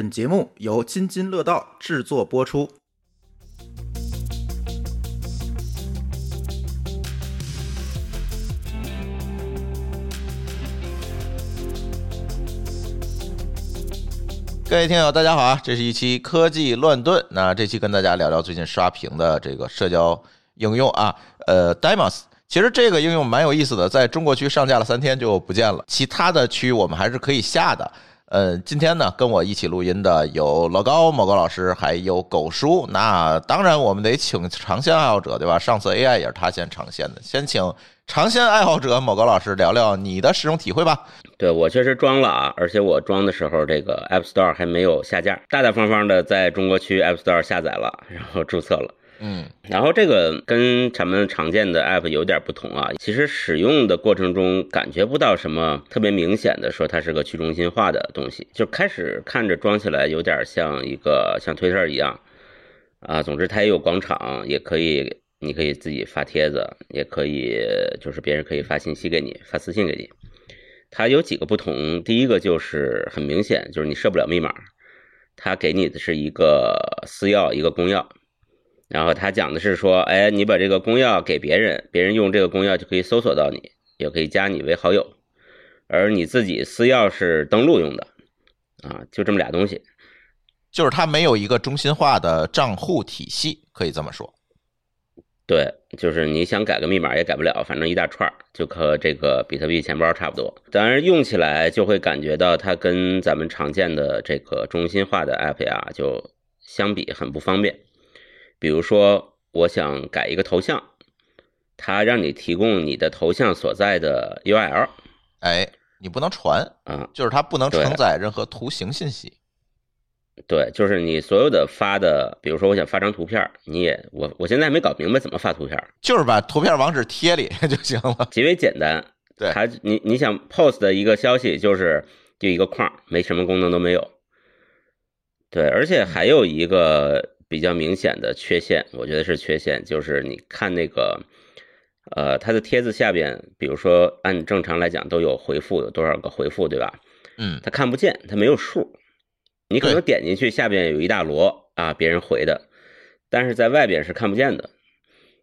本节目由津津乐道制作播出。各位听友，大家好啊！这是一期科技乱炖。那这期跟大家聊聊最近刷屏的这个社交应用啊，呃，Demos。其实这个应用蛮有意思的，在中国区上架了三天就不见了，其他的区我们还是可以下的。呃，今天呢，跟我一起录音的有老高、某高老师，还有狗叔。那当然，我们得请尝鲜爱好者，对吧？上次 AI 也是他先尝鲜的，先请尝鲜爱好者某高老师聊聊你的使用体会吧。对我确实装了啊，而且我装的时候，这个 App Store 还没有下架，大大方方的在中国区 App Store 下载了，然后注册了。嗯，然后这个跟咱们常见的 app 有点不同啊。其实使用的过程中感觉不到什么特别明显的说它是个去中心化的东西，就开始看着装起来有点像一个像 Twitter 一样啊。总之它也有广场，也可以你可以自己发帖子，也可以就是别人可以发信息给你，发私信给你。它有几个不同，第一个就是很明显，就是你设不了密码，它给你的是一个私钥，一个公钥。然后他讲的是说，哎，你把这个公钥给别人，别人用这个公钥就可以搜索到你，也可以加你为好友，而你自己私钥是登录用的，啊，就这么俩东西，就是它没有一个中心化的账户体系，可以这么说。对，就是你想改个密码也改不了，反正一大串就和这个比特币钱包差不多。当然用起来就会感觉到它跟咱们常见的这个中心化的 app 呀，就相比很不方便。比如说，我想改一个头像，它让你提供你的头像所在的 URL，哎，你不能传啊，就是它不能承载任何图形信息。对，就是你所有的发的，比如说我想发张图片，你也我我现在没搞明白怎么发图片，就是把图片网址贴里 就行了，极为简单。对，它你你想 post 的一个消息，就是就一个框，没什么功能都没有。对，而且还有一个。比较明显的缺陷，我觉得是缺陷，就是你看那个，呃，它的帖子下边，比如说按正常来讲都有回复，有多少个回复，对吧？嗯，它看不见，它没有数，你可能点进去下边有一大摞啊，别人回的，但是在外边是看不见的。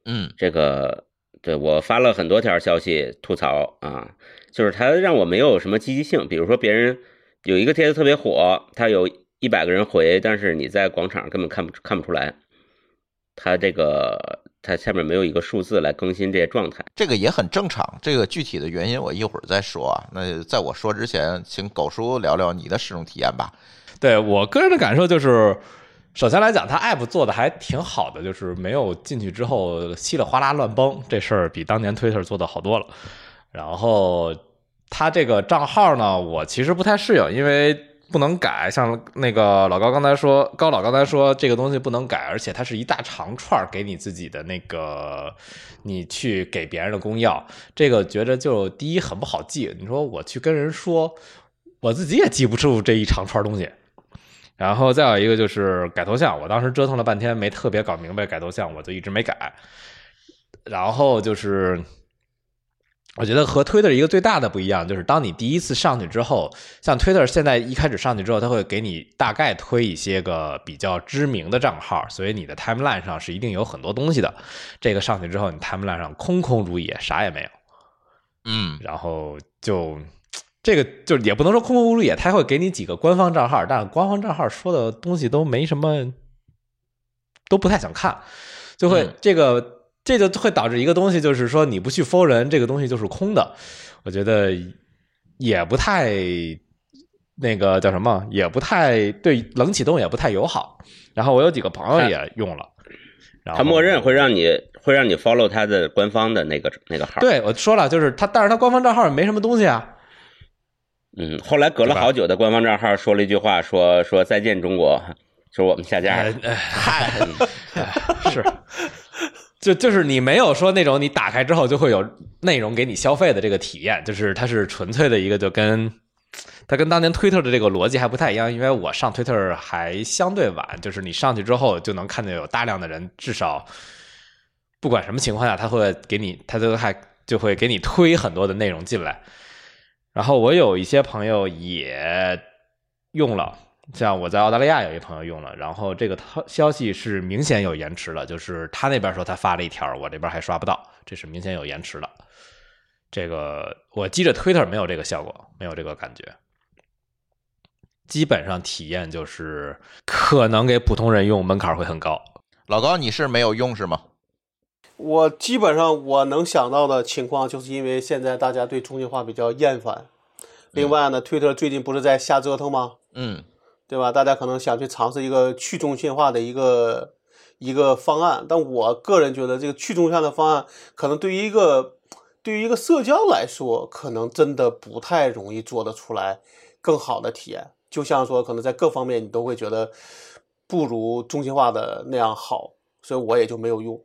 嗯，这个对我发了很多条消息吐槽啊，就是它让我没有什么积极性，比如说别人有一个帖子特别火，它有。一百个人回，但是你在广场根本看不看不出来，它这个它下面没有一个数字来更新这些状态，这个也很正常。这个具体的原因我一会儿再说啊。那在我说之前，请狗叔聊聊你的使用体验吧。对我个人的感受就是，首先来讲，它 app 做的还挺好的，就是没有进去之后稀里哗啦乱崩，这事儿比当年 Twitter 做的好多了。然后它这个账号呢，我其实不太适应，因为。不能改，像那个老高刚才说，高老刚才说这个东西不能改，而且它是一大长串给你自己的那个，你去给别人的公钥，这个觉得就第一很不好记。你说我去跟人说，我自己也记不住这一长串东西。然后再有一个就是改头像，我当时折腾了半天没特别搞明白改头像，我就一直没改。然后就是。我觉得和 Twitter 一个最大的不一样，就是当你第一次上去之后，像 Twitter 现在一开始上去之后，它会给你大概推一些个比较知名的账号，所以你的 timeline 上是一定有很多东西的。这个上去之后，你 timeline 上空空如也，啥也没有。嗯，然后就这个就也不能说空空如也，它会给你几个官方账号，但官方账号说的东西都没什么，都不太想看，就会这个。这就会导致一个东西，就是说你不去 follow 人，这个东西就是空的。我觉得也不太那个叫什么，也不太对冷启动也不太友好。然后我有几个朋友也用了，他默认会让你会让你 follow 他的官方的那个那个号。对，我说了，就是他，但是他官方账号也没什么东西啊。嗯，后来隔了好久的官方账号说了一句话，说说再见中国，说我们下架了。嗨，是。就就是你没有说那种你打开之后就会有内容给你消费的这个体验，就是它是纯粹的一个，就跟它跟当年推特的这个逻辑还不太一样。因为我上推特还相对晚，就是你上去之后就能看见有大量的人，至少不管什么情况下，他会给你，他都还就会给你推很多的内容进来。然后我有一些朋友也用了，像我在澳大利亚有一朋友用了，然后这个消息是明显有延迟了，就是他那边说他发了一条，我这边还刷不到，这是明显有延迟的。这个我记着 Twitter 没有这个效果，没有这个感觉。基本上体验就是可能给普通人用门槛会很高。老高，你是没有用是吗？我基本上我能想到的情况，就是因为现在大家对中心化比较厌烦。另外呢，推特最近不是在瞎折腾吗？嗯，对吧？大家可能想去尝试一个去中心化的一个一个方案，但我个人觉得这个去中心化的方案，可能对于一个对于一个社交来说，可能真的不太容易做得出来更好的体验。就像说，可能在各方面你都会觉得不如中心化的那样好，所以我也就没有用。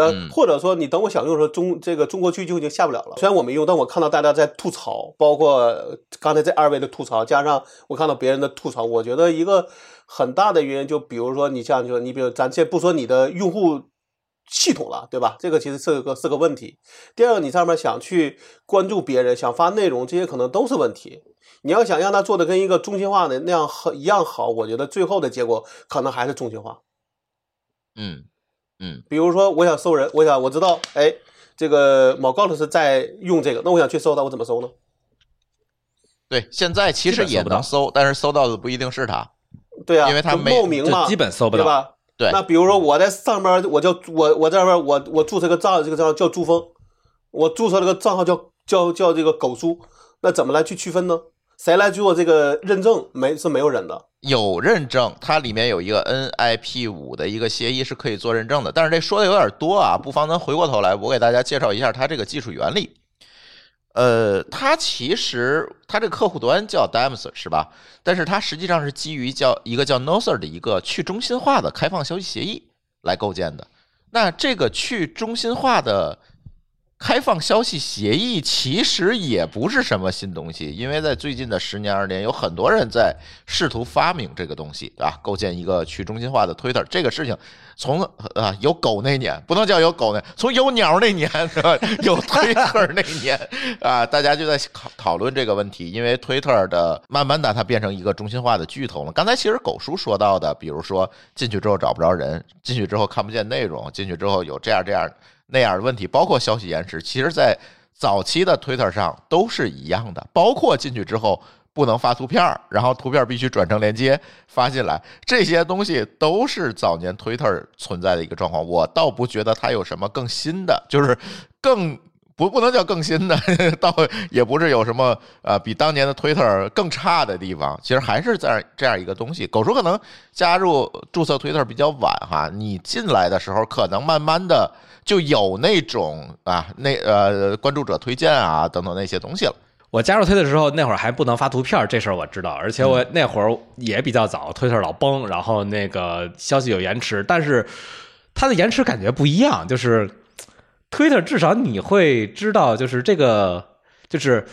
但或者说，你等我想用的时候，中这个中国区就已经下不了了。虽然我没用，但我看到大家在吐槽，包括刚才这二位的吐槽，加上我看到别人的吐槽，我觉得一个很大的原因，就比如说你像，就你比如咱先不说你的用户系统了，对吧？这个其实是个是个问题。第二个，你上面想去关注别人，想发内容，这些可能都是问题。你要想让它做的跟一个中心化的那样好一样好，我觉得最后的结果可能还是中心化。嗯嗯，比如说我想搜人，我想我知道，哎，这个某高老师在用这个，那我想去搜他，我怎么搜呢？对，现在其实也能搜，但是搜到的不一定是他。对啊，因为他没冒名嘛，基本搜不到，对吧？对。那比如说我在上边，我叫我我在上边，我我注册个账号，这个账号叫朱峰，我注册了个账号叫叫叫这个狗叔，那怎么来去区分呢？谁来做这个认证？没是没有人的，有认证，它里面有一个 NIP 五的一个协议是可以做认证的。但是这说的有点多啊，不妨咱回过头来，我给大家介绍一下它这个技术原理。呃，它其实它这个客户端叫 Dams 是吧？但是它实际上是基于叫一个叫 Noser 的一个去中心化的开放消息协议来构建的。那这个去中心化的。开放消息协议其实也不是什么新东西，因为在最近的十年二十年，有很多人在试图发明这个东西，对吧？构建一个去中心化的 Twitter，这个事情从啊有狗那年不能叫有狗那，从有鸟那年？有 Twitter 那年啊，大家就在讨讨论这个问题，因为 Twitter 的慢慢的它变成一个中心化的巨头了。刚才其实狗叔说到的，比如说进去之后找不着人，进去之后看不见内容，进去之后有这样这样。那样的问题，包括消息延迟，其实，在早期的 Twitter 上都是一样的。包括进去之后不能发图片，然后图片必须转成链接发进来，这些东西都是早年 Twitter 存在的一个状况。我倒不觉得它有什么更新的，就是更不不能叫更新的，倒也不是有什么呃比当年的 Twitter 更差的地方。其实还是在这样一个东西。狗叔可能加入注册 Twitter 比较晚哈，你进来的时候可能慢慢的。就有那种啊，那呃关注者推荐啊等等那些东西了。我加入推的时候，那会儿还不能发图片，这事儿我知道。而且我那会儿也比较早，推特老崩，然后那个消息有延迟，但是它的延迟感觉不一样。就是推特至少你会知道，就是这个就是。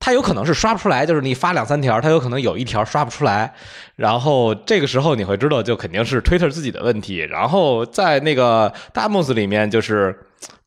它有可能是刷不出来，就是你发两三条，它有可能有一条刷不出来，然后这个时候你会知道，就肯定是 Twitter 自己的问题。然后在那个大 mos 里面，就是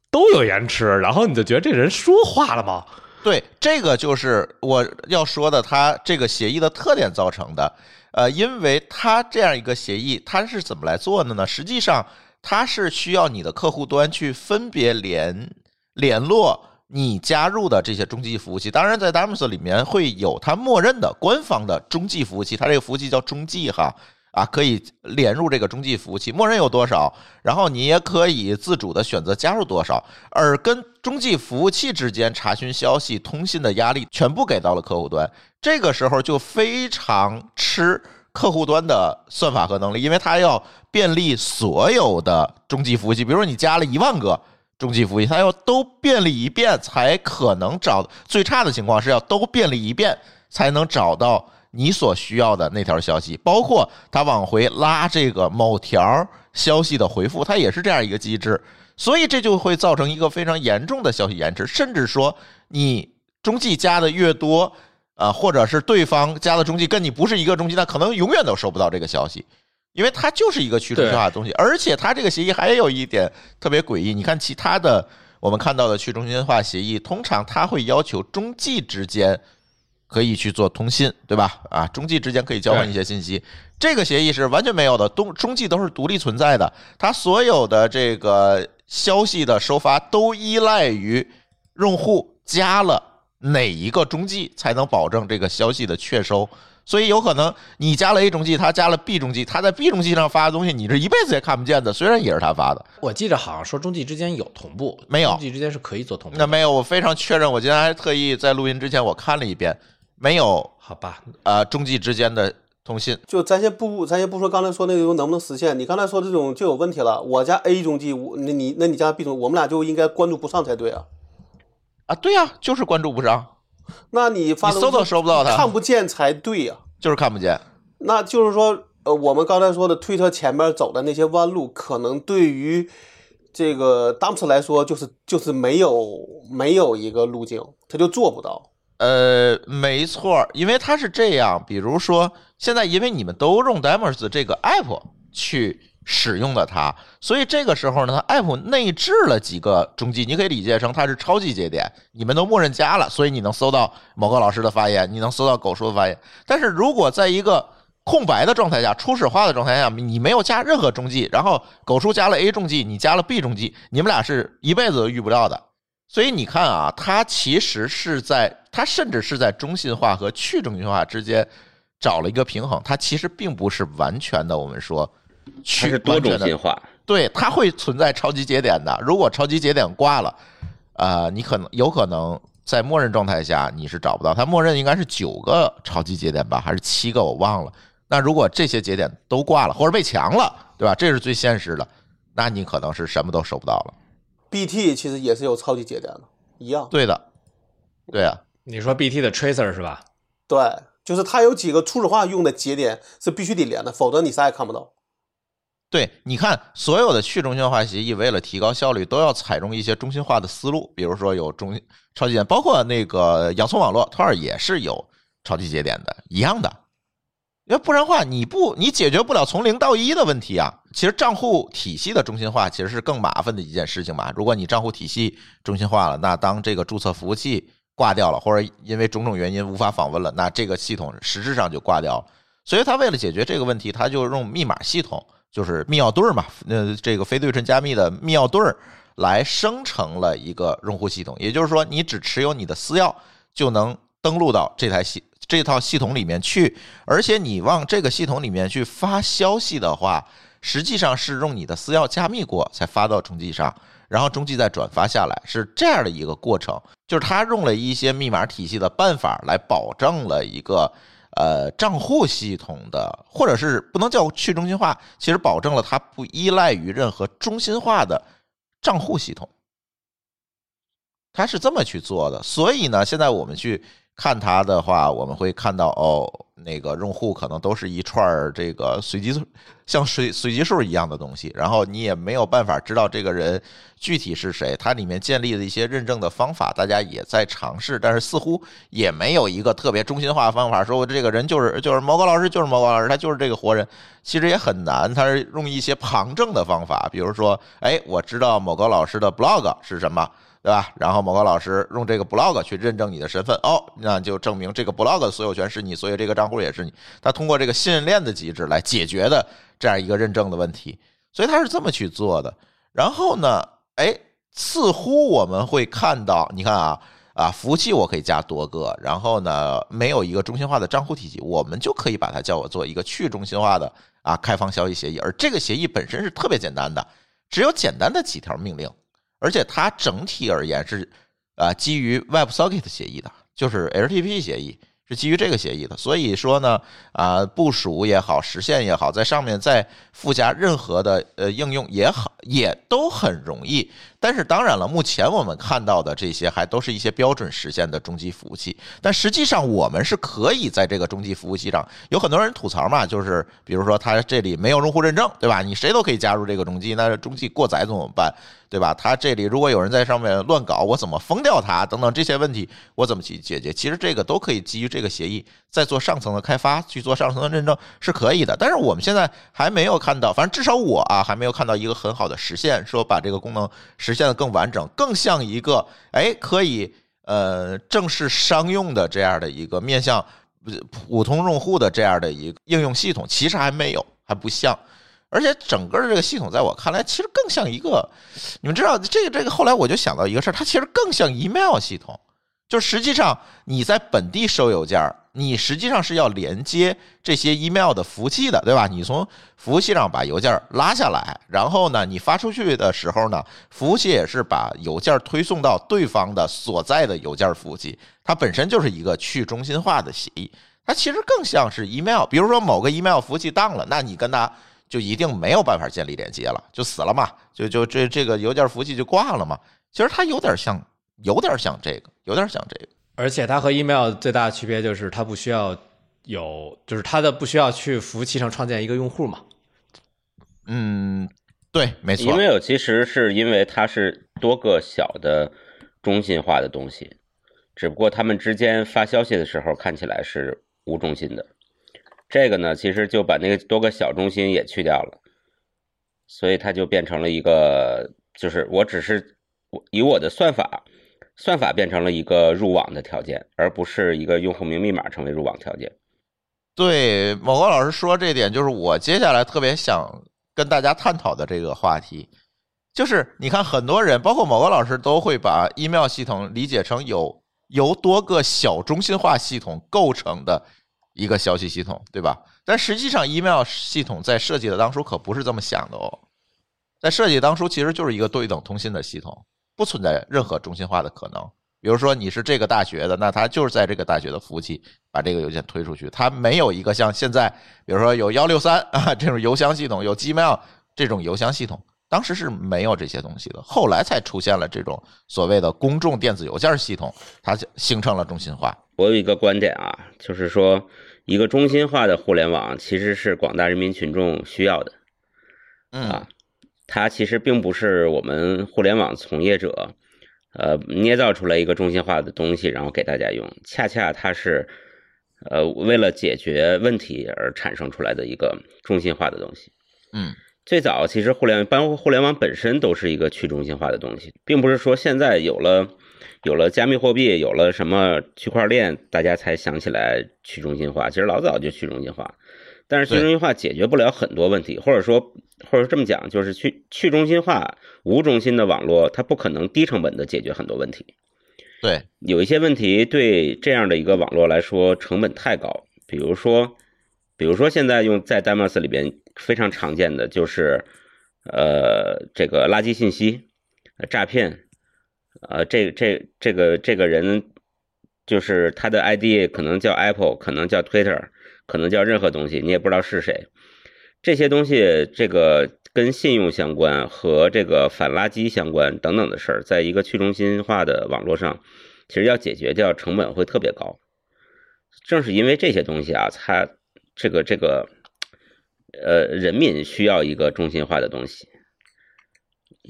都有延迟，然后你就觉得这人说话了吗？对，这个就是我要说的，它这个协议的特点造成的。呃，因为它这样一个协议，它是怎么来做的呢？实际上，它是需要你的客户端去分别联联络。你加入的这些中继服务器，当然在 Dams 里面会有它默认的官方的中继服务器，它这个服务器叫中继哈啊，可以连入这个中继服务器，默认有多少，然后你也可以自主的选择加入多少，而跟中继服务器之间查询消息、通信的压力全部给到了客户端，这个时候就非常吃客户端的算法和能力，因为它要便利所有的中继服务器，比如说你加了一万个。中继服务器，它要都便利一遍才可能找。最差的情况是要都便利一遍才能找到你所需要的那条消息，包括它往回拉这个某条消息的回复，它也是这样一个机制。所以这就会造成一个非常严重的消息延迟，甚至说你中继加的越多，啊，或者是对方加的中继跟你不是一个中继，那可能永远都收不到这个消息。因为它就是一个去中心化的东西，而且它这个协议还有一点特别诡异。你看其他的，我们看到的去中心化协议，通常它会要求中继之间可以去做通信，对吧？啊，中继之间可以交换一些信息，这个协议是完全没有的，中中继都是独立存在的，它所有的这个消息的收发都依赖于用户加了哪一个中继才能保证这个消息的确收。所以有可能你加了 A 中继，他加了 B 中继，他在 B 中继上发的东西，你这一辈子也看不见的。虽然也是他发的，我记着好像说中继之间有同步，没有中继之间是可以做同步。那没有，我非常确认。我今天还特意在录音之前我看了一遍，没有好吧，呃中继之间的通信。就咱先不，咱先不说刚才说那个能不能实现，你刚才说这种就有问题了。我加 A 中继，我那你那你加 B 中，我们俩就应该关注不上才对啊。啊，对呀、就是关注不上，那你发你搜都搜不到它看不见才对呀、就是看不见。那就是说，呃，我们刚才说的推特前面走的那些弯路，可能对于这个 Dumps 来说，就是就是没有没有一个路径，他就做不到。呃，没错，因为它是这样，比如说现在因为你们都用 Demos 这个 app 去使用的它，所以这个时候呢，它 app 内置了几个中继，你可以理解成它是超级节点，你们都默认加了，所以你能搜到某个老师的发言，你能搜到狗叔的发言。但是如果在一个空白的状态下，初始化的状态下，你没有加任何中继，然后狗叔加了 A 中继，你加了 B 中继，你们俩是一辈子都遇不到的。所以你看啊，它其实是在，它甚至是在中心化和去中心化之间找了一个平衡。它其实并不是完全的，我们说去是多种进化。对，它会存在超级节点的。如果超级节点挂了，呃，你可能有可能在默认状态下你是找不到。它默认应该是九个超级节点吧，还是七个？我忘了。那如果这些节点都挂了，或者被强了，对吧？这是最现实的。那你可能是什么都收不到了。BT 其实也是有超级节点的，一样。对的，对啊，你说 BT 的 tracer 是吧？对，就是它有几个初始化用的节点是必须得连的，否则你啥也看不到。对，你看，所有的去中心化协议为了提高效率，都要采用一些中心化的思路，比如说有中超级节点，包括那个洋葱网络，它也是有超级节点的，一样的。因为不然话，你不你解决不了从零到一的问题啊。其实账户体系的中心化其实是更麻烦的一件事情嘛。如果你账户体系中心化了，那当这个注册服务器挂掉了，或者因为种种原因无法访问了，那这个系统实质上就挂掉了。所以他为了解决这个问题，他就用密码系统，就是密钥对儿嘛，呃，这个非对称加密的密钥对儿来生成了一个用户系统。也就是说，你只持有你的私钥就能登录到这台系这套系统里面去，而且你往这个系统里面去发消息的话，实际上是用你的私钥加密过才发到中继上，然后中继再转发下来，是这样的一个过程。就是他用了一些密码体系的办法来保证了一个呃账户系统的，或者是不能叫去中心化，其实保证了它不依赖于任何中心化的账户系统。它是这么去做的，所以呢，现在我们去看它的话，我们会看到哦，那个用户可能都是一串儿这个随机数，像随随机数一样的东西，然后你也没有办法知道这个人具体是谁。它里面建立的一些认证的方法，大家也在尝试，但是似乎也没有一个特别中心化的方法，说我这个人就是就是某个老师就是某个老师，他就是这个活人，其实也很难。他是用一些旁证的方法，比如说，哎，我知道某个老师的 blog 是什么。对吧？然后某个老师用这个 blog 去认证你的身份，哦，那就证明这个 blog 的所有权是你，所以这个账户也是你。他通过这个信任链的机制来解决的这样一个认证的问题，所以他是这么去做的。然后呢，哎，似乎我们会看到，你看啊啊，服务器我可以加多个，然后呢，没有一个中心化的账户体系，我们就可以把它叫我做一个去中心化的啊开放消息协议，而这个协议本身是特别简单的，只有简单的几条命令。而且它整体而言是，啊，基于 WebSocket 协议的，就是 LTP 协议是基于这个协议的。所以说呢，啊，部署也好，实现也好，在上面再附加任何的呃应用也好，也都很容易。但是当然了，目前我们看到的这些还都是一些标准实现的中继服务器。但实际上，我们是可以在这个中继服务器上，有很多人吐槽嘛，就是比如说它这里没有用户认证，对吧？你谁都可以加入这个中继，那中继过载怎么办？对吧？它这里如果有人在上面乱搞，我怎么封掉它？等等这些问题，我怎么去解决？其实这个都可以基于这个协议再做上层的开发，去做上层的认证是可以的。但是我们现在还没有看到，反正至少我啊还没有看到一个很好的实现，说把这个功能实现的更完整，更像一个哎可以呃正式商用的这样的一个面向普通用户的这样的一个应用系统，其实还没有，还不像。而且整个的这个系统，在我看来，其实更像一个，你们知道，这个这个，后来我就想到一个事儿，它其实更像 email 系统。就实际上你在本地收邮件儿，你实际上是要连接这些 email 的服务器的，对吧？你从服务器上把邮件拉下来，然后呢，你发出去的时候呢，服务器也是把邮件推送到对方的所在的邮件服务器，它本身就是一个去中心化的协议。它其实更像是 email，比如说某个 email 服务器当了，那你跟它就一定没有办法建立连接了，就死了嘛，就就这这个邮件服务器就挂了嘛。其实它有点像，有点像这个，有点像这个。而且它和 email 最大的区别就是它不需要有，就是它的不需要去服务器上创建一个用户嘛。嗯，对，没错。email 其实是因为它是多个小的中心化的东西，只不过他们之间发消息的时候看起来是无中心的。这个呢，其实就把那个多个小中心也去掉了，所以它就变成了一个，就是我只是我以我的算法，算法变成了一个入网的条件，而不是一个用户名密码成为入网条件。对，某个老师说这点，就是我接下来特别想跟大家探讨的这个话题，就是你看很多人，包括某个老师，都会把 email 系统理解成有由多个小中心化系统构成的一个消息系统，对吧？但实际上，email 系统在设计的当初可不是这么想的哦，在设计当初其实就是一个对等通信的系统，不存在任何中心化的可能。比如说你是这个大学的，那它就是在这个大学的服务器把这个邮件推出去，它没有一个像现在，比如说有幺六三啊这种邮箱系统，有 Gmail 这种邮箱系统，当时是没有这些东西的，后来才出现了这种所谓的公众电子邮件系统，它就形成了中心化。我有一个观点啊，就是说，一个中心化的互联网其实是广大人民群众需要的。嗯啊，它其实并不是我们互联网从业者，呃，捏造出来一个中心化的东西，然后给大家用。恰恰它是，呃，为了解决问题而产生出来的一个中心化的东西。嗯最早其实互联，包括互联网本身都是一个去中心化的东西，并不是说现在有了有了加密货币，有了什么区块链，大家才想起来去中心化。其实老早就去中心化，但是去中心化解决不了很多问题，或者说或者这么讲，就是去去中心化无中心的网络，它不可能低成本的解决很多问题。对，有一些问题对这样的一个网络来说成本太高，比如说，比如说现在用在 Demos 里边非常常见的就是，呃，这个垃圾信息、呃诈骗，呃，这这这个这个人就是他的 ID 可能叫 Apple，可能叫 Twitter，可能叫任何东西，你也不知道是谁。这些东西，这个跟信用相关和这个反垃圾相关等等的事儿，在一个去中心化的网络上，其实要解决掉成本会特别高。正是因为这些东西啊，它这个这个，呃，人民需要一个中心化的东西。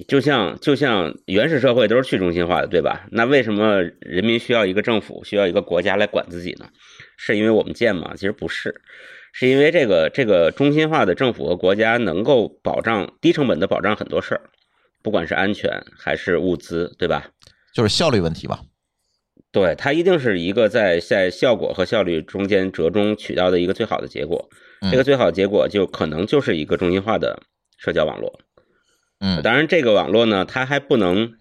就像就像原始社会都是去中心化的，对吧？那为什么人民需要一个政府，需要一个国家来管自己呢？是因为我们贱吗？其实不是，是因为这个这个中心化的政府和国家能够保障低成本的保障很多事儿，不管是安全还是物资，对吧？就是效率问题吧。对，它一定是一个在在效果和效率中间折中取到的一个最好的结果。嗯这个最好的结果就可能就是一个中心化的社交网络。嗯当然，这个网络呢，它还不能，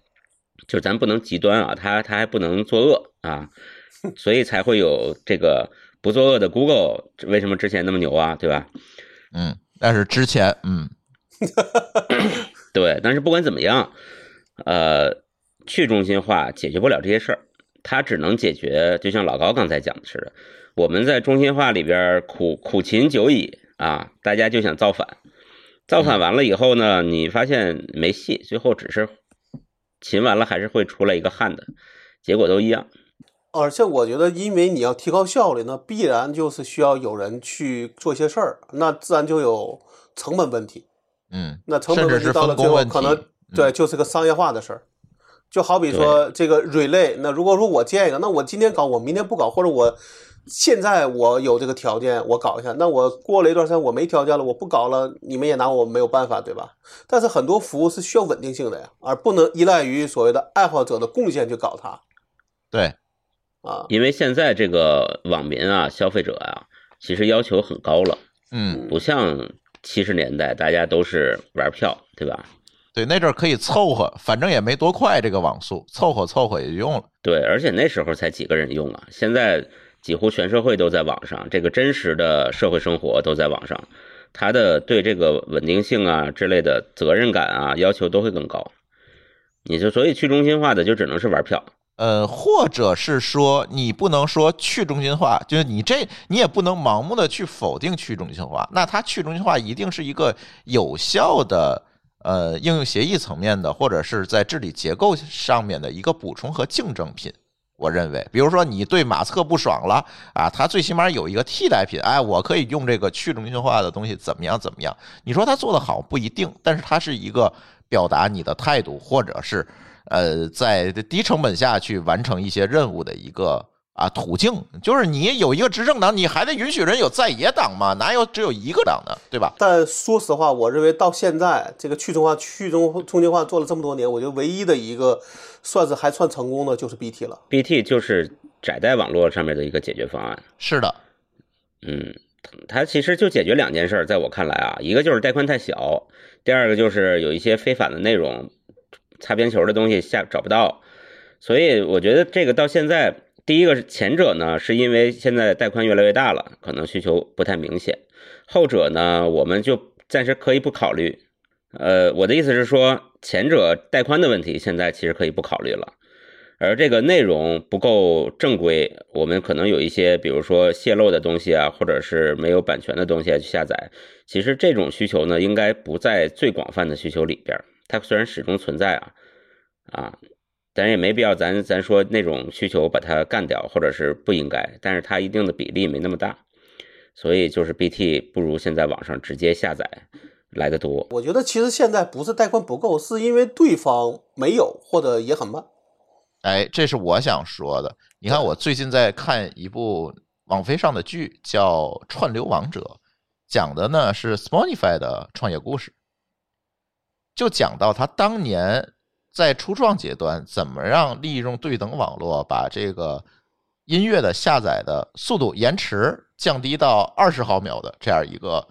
就是咱不能极端啊，它它还不能作恶啊，所以才会有这个不作恶的 Google 为什么之前那么牛啊，对吧？嗯，但是之前嗯 对，但是不管怎么样，呃，去中心化解决不了这些事儿，它只能解决，就像老高刚才讲的似的，我们在中心化里边苦苦勤久矣啊，大家就想造反，造反完了以后呢，你发现没戏，最后只是秦完了还是会出来一个汉的，结果都一样。而且我觉得，因为你要提高效率，那必然就是需要有人去做些事儿，那自然就有成本问题。嗯，那成本甚至是问题到了最后，可能对，就是个商业化的事儿。就好比说这个 relay，那如果说我建一个，那我今天搞，我明天不搞，或者我现在我有这个条件，我搞一下，那我过了一段时间我没条件了，我不搞了，你们也拿我没有办法，对吧？但是很多服务是需要稳定性的呀，而不能依赖于所谓的爱好者的贡献去搞它。对，啊。因为现在这个网民啊、消费者啊，其实要求很高了，嗯，不像七十年代大家都是玩票，对吧？对，那阵儿可以凑合，反正也没多快这个网速，凑合凑合也就用了。对，而且那时候才几个人用啊，现在几乎全社会都在网上，这个真实的社会生活都在网上，他的对这个稳定性啊之类的责任感啊要求都会更高。你就所以去中心化的就只能是玩票，呃，或者是说，你不能说去中心化，就是你这你也不能盲目的去否定去中心化。那它去中心化一定是一个有效的呃应用协议层面的，或者是在治理结构上面的一个补充和竞争品。我认为，比如说你对马斯克不爽了啊，他最起码有一个替代品，哎，我可以用这个去中心化的东西，怎么样怎么样？你说他做的好不一定，但是他是一个表达你的态度，或者是呃在低成本下去完成一些任务的一个啊途径。就是你有一个执政党，你还得允许人有在野党嘛？哪有只有一个党的，对吧？但说实话，我认为到现在这个去中化、去中中心化做了这么多年，我觉得唯一的一个算是还算成功的就是 BT 了。BT 就是窄带网络上面的一个解决方案。是的，嗯，它其实就解决两件事，在我看来啊，一个就是带宽太小，第二个就是有一些非法的内容，擦边球的东西下找不到，所以我觉得这个到现在，第一个是前者呢，是因为现在带宽越来越大了，可能需求不太明显；后者呢，我们就暂时可以不考虑。呃，我的意思是说，前者带宽的问题现在其实可以不考虑了。而这个内容不够正规，我们可能有一些，比如说泄露的东西啊，或者是没有版权的东西去下载。其实这种需求呢，应该不在最广泛的需求里边。它虽然始终存在啊，啊，但也没必要咱咱说那种需求把它干掉，或者是不应该。但是它一定的比例没那么大，所以就是 BT 不如现在网上直接下载来的多。我觉得其实现在不是带宽不够，是因为对方没有或者也很慢。哎，这是我想说的。你看，我最近在看一部网飞上的剧，叫《串流王者》，讲的呢是 Spotify 的创业故事，就讲到他当年在初创阶段怎么让利用对等网络把这个音乐的下载的速度延迟降低到二十毫秒的这样一个，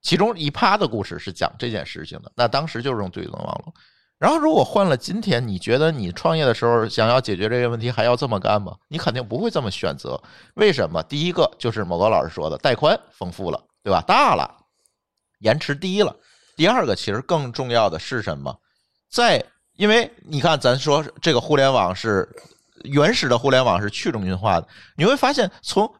其中一趴的故事是讲这件事情的。那当时就是用对等网络。然后，如果换了今天，你觉得你创业的时候想要解决这个问题，还要这么干吗？你肯定不会这么选择。为什么？第一个就是某个老师说的，带宽丰富了，对吧？大了，延迟低了。第二个，其实更重要的是什么？在因为你看，咱说这个互联网是原始的互联网是去中心化的，你会发现从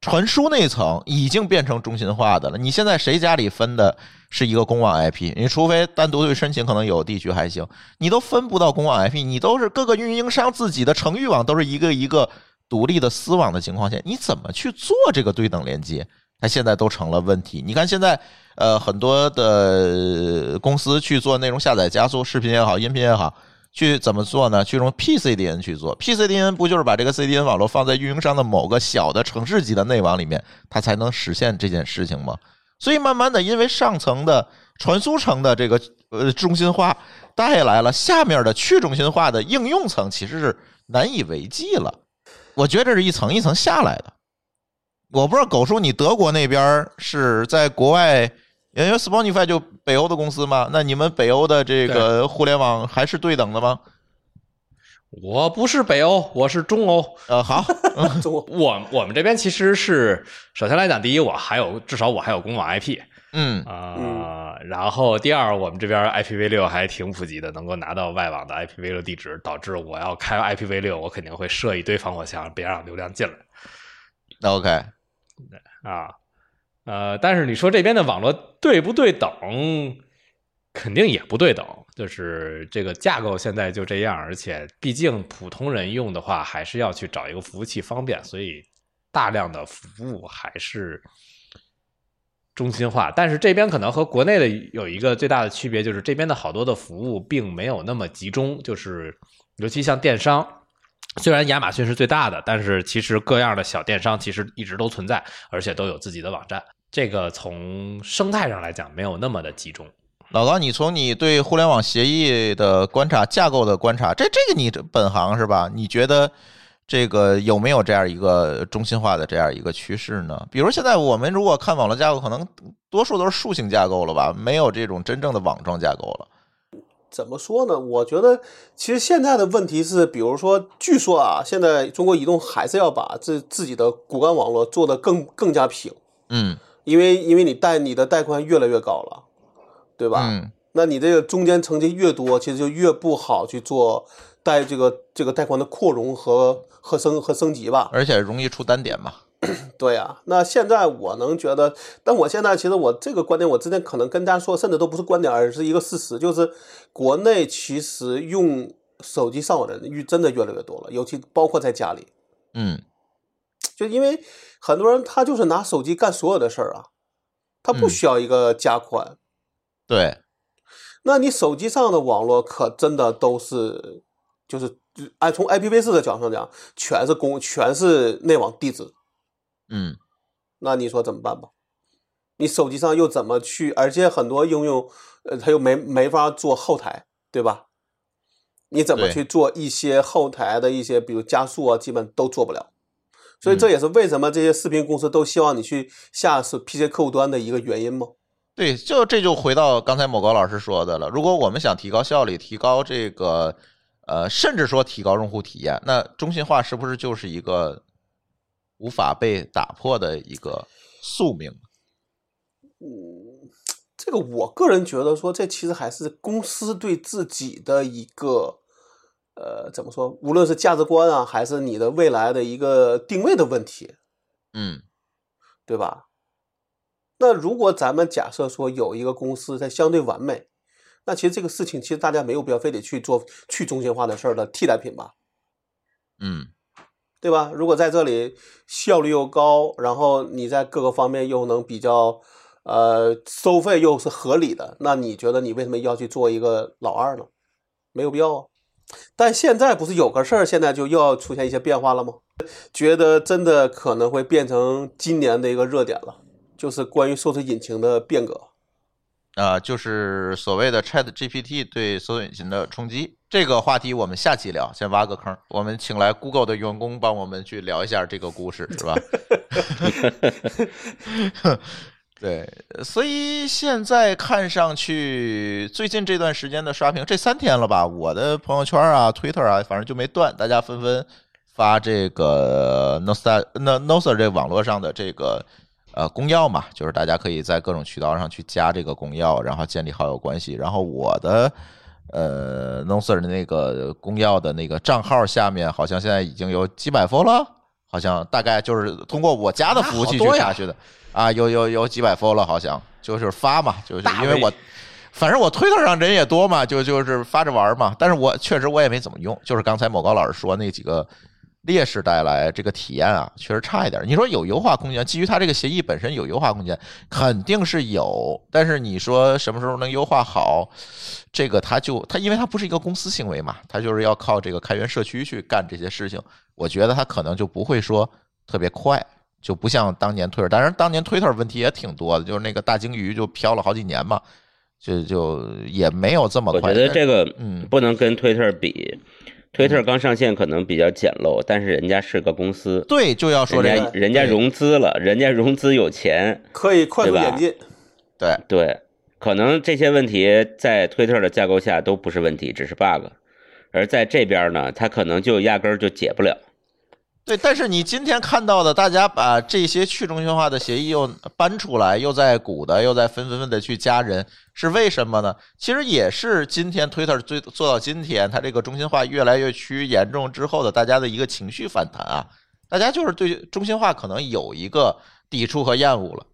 传输那层已经变成中心化的了。你现在谁家里分的是一个公网 IP？你除非单独对申请，可能有地区还行，你都分不到公网 IP，你都是各个运营商自己的程序网都是一个一个独立的私网的情况下，你怎么去做这个对等连接？它现在都成了问题。你看现在，呃，很多的公司去做内容下载加速，视频也好，音频也好。去怎么做呢？去用 PCDN 去做，PCDN 不就是把这个 CDN 网络放在运营商的某个小的城市级的内网里面，它才能实现这件事情吗？所以慢慢的，因为上层的传输层的这个呃中心化带来了下面的去中心化的应用层，其实是难以为继了。我觉得这是一层一层下来的。我不知道狗叔，你德国那边是在国外？因为 Spotify 就北欧的公司嘛，那你们北欧的这个互联网还是对等的吗？我不是北欧，我是中欧。呃，好，中国我我们这边其实是首先来讲，第一，我还有至少我还有公网 IP 嗯啊、然后第二，我们这边 IPv 六还挺普及的，能够拿到外网的 IPv 六地址，导致我要开 IPv 六，我肯定会设一堆防火墙，别让流量进来。那 OK，啊，呃，但是你说这边的网络对不对等，肯定也不对等。就是这个架构现在就这样，而且毕竟普通人用的话，还是要去找一个服务器方便，所以大量的服务还是中心化。但是这边可能和国内的有一个最大的区别，就是这边的好多的服务并没有那么集中，就是尤其像电商。虽然亚马逊是最大的，但是其实各样的小电商其实一直都存在，而且都有自己的网站。这个从生态上来讲没有那么的集中。老高，你从你对互联网协议的观察、架构的观察，这这个你本行是吧？你觉得这个有没有这样一个中心化的这样一个趋势呢？比如现在我们如果看网络架构，可能多数都是树形架构了吧，没有这种真正的网状架构了。怎么说呢？我觉得其实现在的问题是，比如说，据说啊，现在中国移动还是要把自自己的骨干网络做得更更加平，嗯因为因为你带你的带宽越来越高了，对吧？嗯，那你这个中间层级越多，其实就越不好去做带这个这个带宽的扩容和和升和升级吧。而且容易出单点嘛。对呀、那现在我能觉得，但我现在其实我这个观点，我之前可能跟大家说，甚至都不是观点，而是一个事实，就是国内其实用手机上网的人越真的越来越多了，尤其包括在家里，嗯。就因为很多人他就是拿手机干所有的事儿啊，他不嗯。需要一个加宽。对，那你手机上的网络可真的都是，就是按从 IPv 四的角度上讲，全是公全是内网地址，嗯那你说怎么办吧？你手机上又怎么去？而且很多应用，呃，它又没没法做后台，对吧？你怎么去做一些后台的一些，比如加速啊，基本都做不了。所以这也是为什么这些视频公司都希望你去下是 PC 客户端的一个原因吗？对，就这就回到刚才某高老师说的了。如果我们想提高效率，提高这个呃，甚至说提高用户体验，那中心化是不是就是一个无法被打破的一个宿命？嗯这个我个人觉得说，这其实还是公司对自己的一个，呃，怎么说？无论是价值观啊，还是你的未来的一个定位的问题，嗯对吧？那如果咱们假设说有一个公司它相对完美，那其实这个事情其实大家没有必要非得去做去中心化的事儿的替代品吧，嗯对吧？如果在这里效率又高，然后你在各个方面又能比较，呃，收费又是合理的，那你觉得你为什么要去做一个老二呢？没有必要啊。但现在不是有个事儿，现在就又要出现一些变化了吗？觉得真的可能会变成今年的一个热点了，就是关于搜索引擎的变革。啊、就是所谓的 Chat GPT 对搜索引擎的冲击这个话题，我们下期聊。先挖个坑，我们请来 Google 的员工帮我们去聊一下这个故事，是吧？对，所以现在看上去，最近这段时间的刷屏，这三天了吧？我的朋友圈啊、Twitter 啊，反正就没断，大家纷纷发这个 Nosa 那 Nosa 这网络上的这个呃公钥嘛，就是大家可以在各种渠道上去加这个公钥，然后建立好友关系。然后我的呃 Nosa 的那个公钥的那个账号下面，好像现在已经有几百封了，好像大概就是通过我家的服务器去查询的。啊，有有有几百封了，好像就是发嘛，就是因为我反正我推特上人也多嘛，就就是发着玩嘛。但是我确实我也没怎么用，就是刚才某高老师说那几个劣势带来这个体验啊，确实差一点儿。你说有优化空间，基于它这个协议本身有优化空间，肯定是有。但是你说什么时候能优化好，这个它就它因为它不是一个公司行为嘛，它就是要靠这个开源社区去干这些事情。我觉得它可能就不会说特别快。就不像当年推特，当然当年推特问题也挺多的，就是那个大鲸鱼就飘了好几年嘛，就就也没有这么快我。觉得这个嗯不能跟推特比，推特刚上线可能比较简陋，但是人家是个公司，对，就要说这个人家人家融资了，人家融资有钱，可以快速对吧演进。对对，可能这些问题在推特的架构下都不是问题，只是 bug，而在这边呢，它可能就压根儿就解不了。对，但是你今天看到的，大家把这些去中心化的协议又搬出来，又在鼓的，又在纷纷纷的去加人，是为什么呢？其实也是今天 Twitter 最做到今天，它这个中心化越来越趋于严重之后的大家的一个情绪反弹啊，大家就是对中心化可能有一个抵触和厌恶了。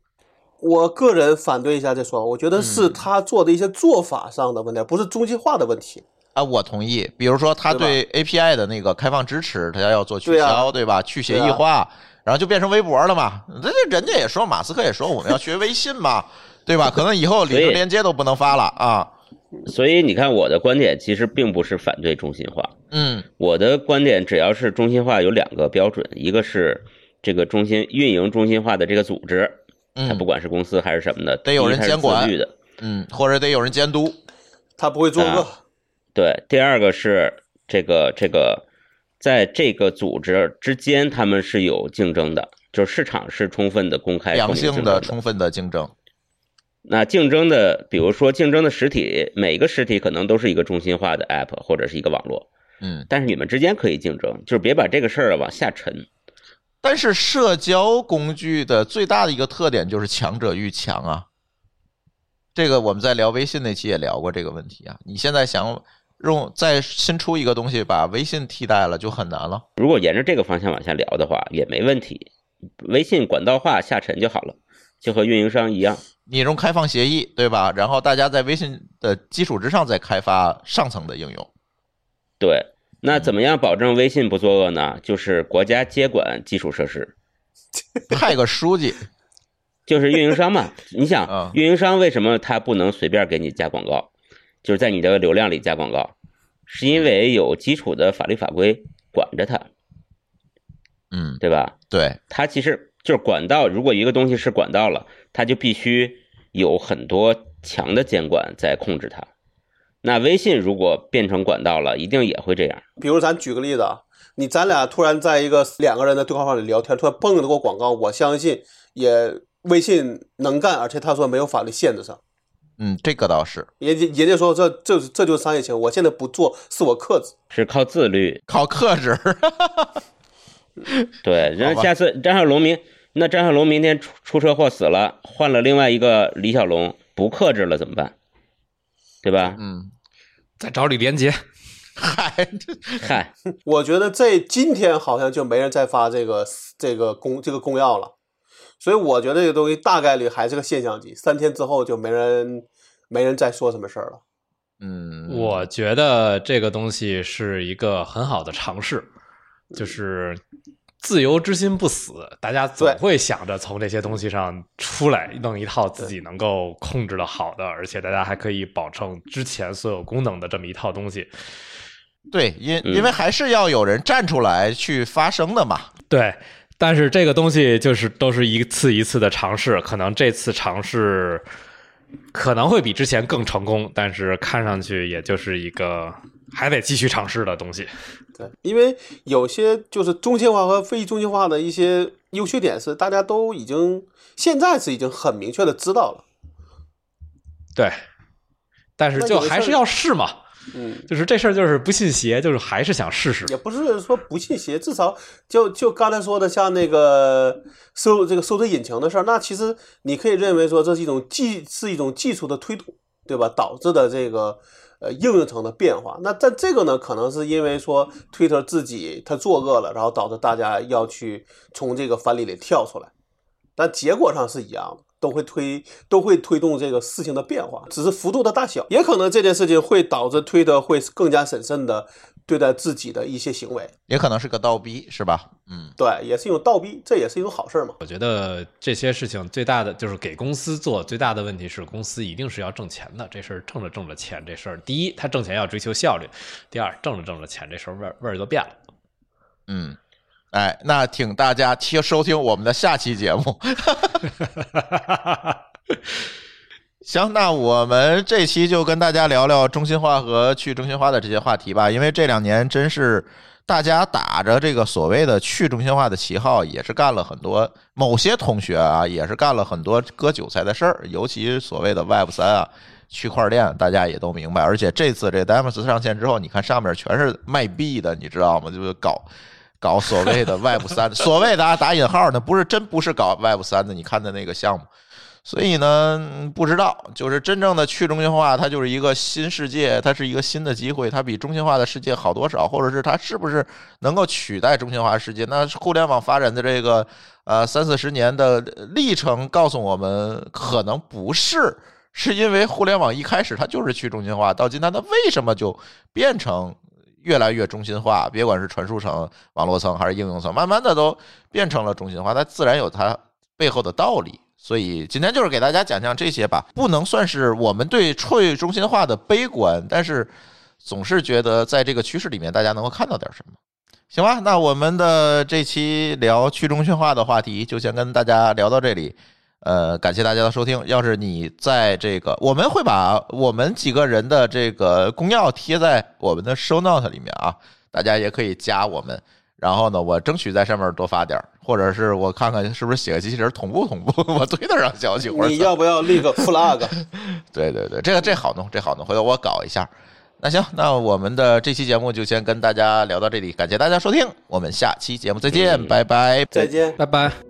我个人反对一下再说法，我觉得是嗯他做的一些做法上的问题，不是中心化的问题。啊，我同意。比如说，他对 API 的那个开放支持，他要做取对啊消，对吧？去协议化，然后就变成微博了嘛。这这人家也说，马斯克也说，我们要学微信嘛，对吧？可能以后里头链接都不能发了啊。所以你看，我的观点其实并不是反对中心化，嗯我的观点只要是中心化有两个标准，一个是这个中心运营中心化的这个组织，它嗯不管是公司还是什么的，得有人监管的，嗯，或者得有人监督。他不会作恶。对，第二个是这个这个，在这个组织之间，他们是有竞争的，就是市场是充分的公开、良性的。充分的竞争。那竞争的，比如说竞争的实体，每个实体可能都是一个中心化的 app 或者是一个网络，嗯，但是你们之间可以竞争，就是别把这个事儿往下沉。但是社交工具的最大的一个特点就是强者愈强啊。这个我们在聊微信那期也聊过这个问题啊。你现在想用再新出一个东西把微信替代了，就很难了。如果沿着这个方向往下聊的话，也没问题。微信管道化下沉就好了，就和运营商一样。你用开放协议，对吧？然后大家在微信的基础之上再开发上层的应用。对，那怎么样保证微信不作恶呢？就是国家接管基础设施，派个书记，就是运营商嘛。你啊想，运营商为什么他不能随便给你加广告？就是在你的流量里加广告，是因为有基础的法律法规管着它，嗯，对吧？对，它其实就是管道，如果一个东西是管道了，它就必须有很多强的监管在控制它。那微信如果变成管道了，一定也会这样。比如咱举个例子啊，你咱俩突然在一个两个人的对话框里聊天，突然蹦了个广告，我相信也微信能干，而且他说没有法律限制上。嗯，这个倒是人家人家说这这这就是商业行为，我现在不做是我克制。是靠自律。靠克制。对，然后下次张小龙明，那张小龙明天出出车祸死了，换了另外一个李小龙，不克制了怎么办？对吧？嗯，再找李连杰，嗨，嗨，我觉得这今天好像就没人再发这个这个公这个公钥了，所以我觉得这个东西大概率还是个现象级，三天之后就没人没人再说什么事儿了。嗯，我觉得这个东西是一个很好的尝试，就是自由之心不死，大家总会想着从这些东西上出来，弄一套自己能够控制的好的，而且大家还可以保证之前所有功能的这么一套东西。对，因嗯因为还是要有人站出来去发声的嘛。对，但是这个东西就是都是一次一次的尝试，可能这次尝试可能会比之前更成功，但是看上去也就是一个还得继续尝试的东西。对，因为有些就是中心化和非中心化的一些优缺点是大家都已经现在是已经很明确的知道了。对，但是就还是要试嘛，嗯，就是这事儿就是不信邪，就是还是想试试。也不是说不信邪，至少就就刚才说的，像那个搜这个搜索引擎的事儿，那其实你可以认为说这是一种技是一种技术的推动，对吧？导致的这个呃应用层的变化。那但这个呢，可能是因为说 Twitter 自己它作恶了，然后导致大家要去从这个藩篱里跳出来，但结果上是一样的。都会推都会推动这个事情的变化，只是幅度的大小，也可能这件事情会导致推特会更加审慎的对待自己的一些行为。也可能是个倒逼，是吧？嗯，对，也是一种倒逼，这也是一种好事儿嘛。我觉得这些事情最大的就是给公司做最大的问题是，公司一定是要挣钱的。这事儿挣着挣着钱，这事儿第一，他挣钱要追求效率；第二，挣着挣着钱，这事儿味儿味儿就变了。嗯，哎，那请大家听收听我们的下期节目。行，那我们这期就跟大家聊聊中心化和去中心化的这些话题吧，因为这两年真是大家打着这个所谓的去中心化的旗号，也是干了很多，某些同学啊，也是干了很多割韭菜的事儿，尤其所谓的 Web 三啊。区块链大家也都明白，而且这次这 DAMOS 上线之后，你看上面全是卖币的，你知道吗？就是搞搞所谓的 Web 三，所谓的啊打引号的，不是真不是搞 Web 三的，你看的那个项目。所以呢，不知道，就是真正的去中心化，它就是一个新世界，它是一个新的机会，它比中心化的世界好多少，或者是它是不是能够取代中心化世界？那互联网发展的这个呃三四十年的历程告诉我们，可能不是，是因为互联网一开始它就是去中心化，到今天它为什么就变成越来越中心化？别管是传输层、网络层还是应用层，慢慢的都变成了中心化，它自然有它背后的道理。所以今天就是给大家讲讲这些吧，不能算是我们对去中心化的悲观，但是总是觉得在这个趋势里面，大家能够看到点什么。行吧，那我们的这期聊去中心化的话题就先跟大家聊到这里。呃，感谢大家的收听。要是你在这个，我们会把我们几个人的这个公钥贴在我们的 show note 里面啊，大家也可以加我们。然后呢，我争取在上面多发点儿，或者是我看看是不是写个机器人同步同步我推得上消息，或者你要不要立个 flag？对对对，这个这好弄，这好弄，回头我搞一下。那行，那我们的这期节目就先跟大家聊到这里，感谢大家收听，我们下期节目再见，嗯拜拜。再见。拜拜。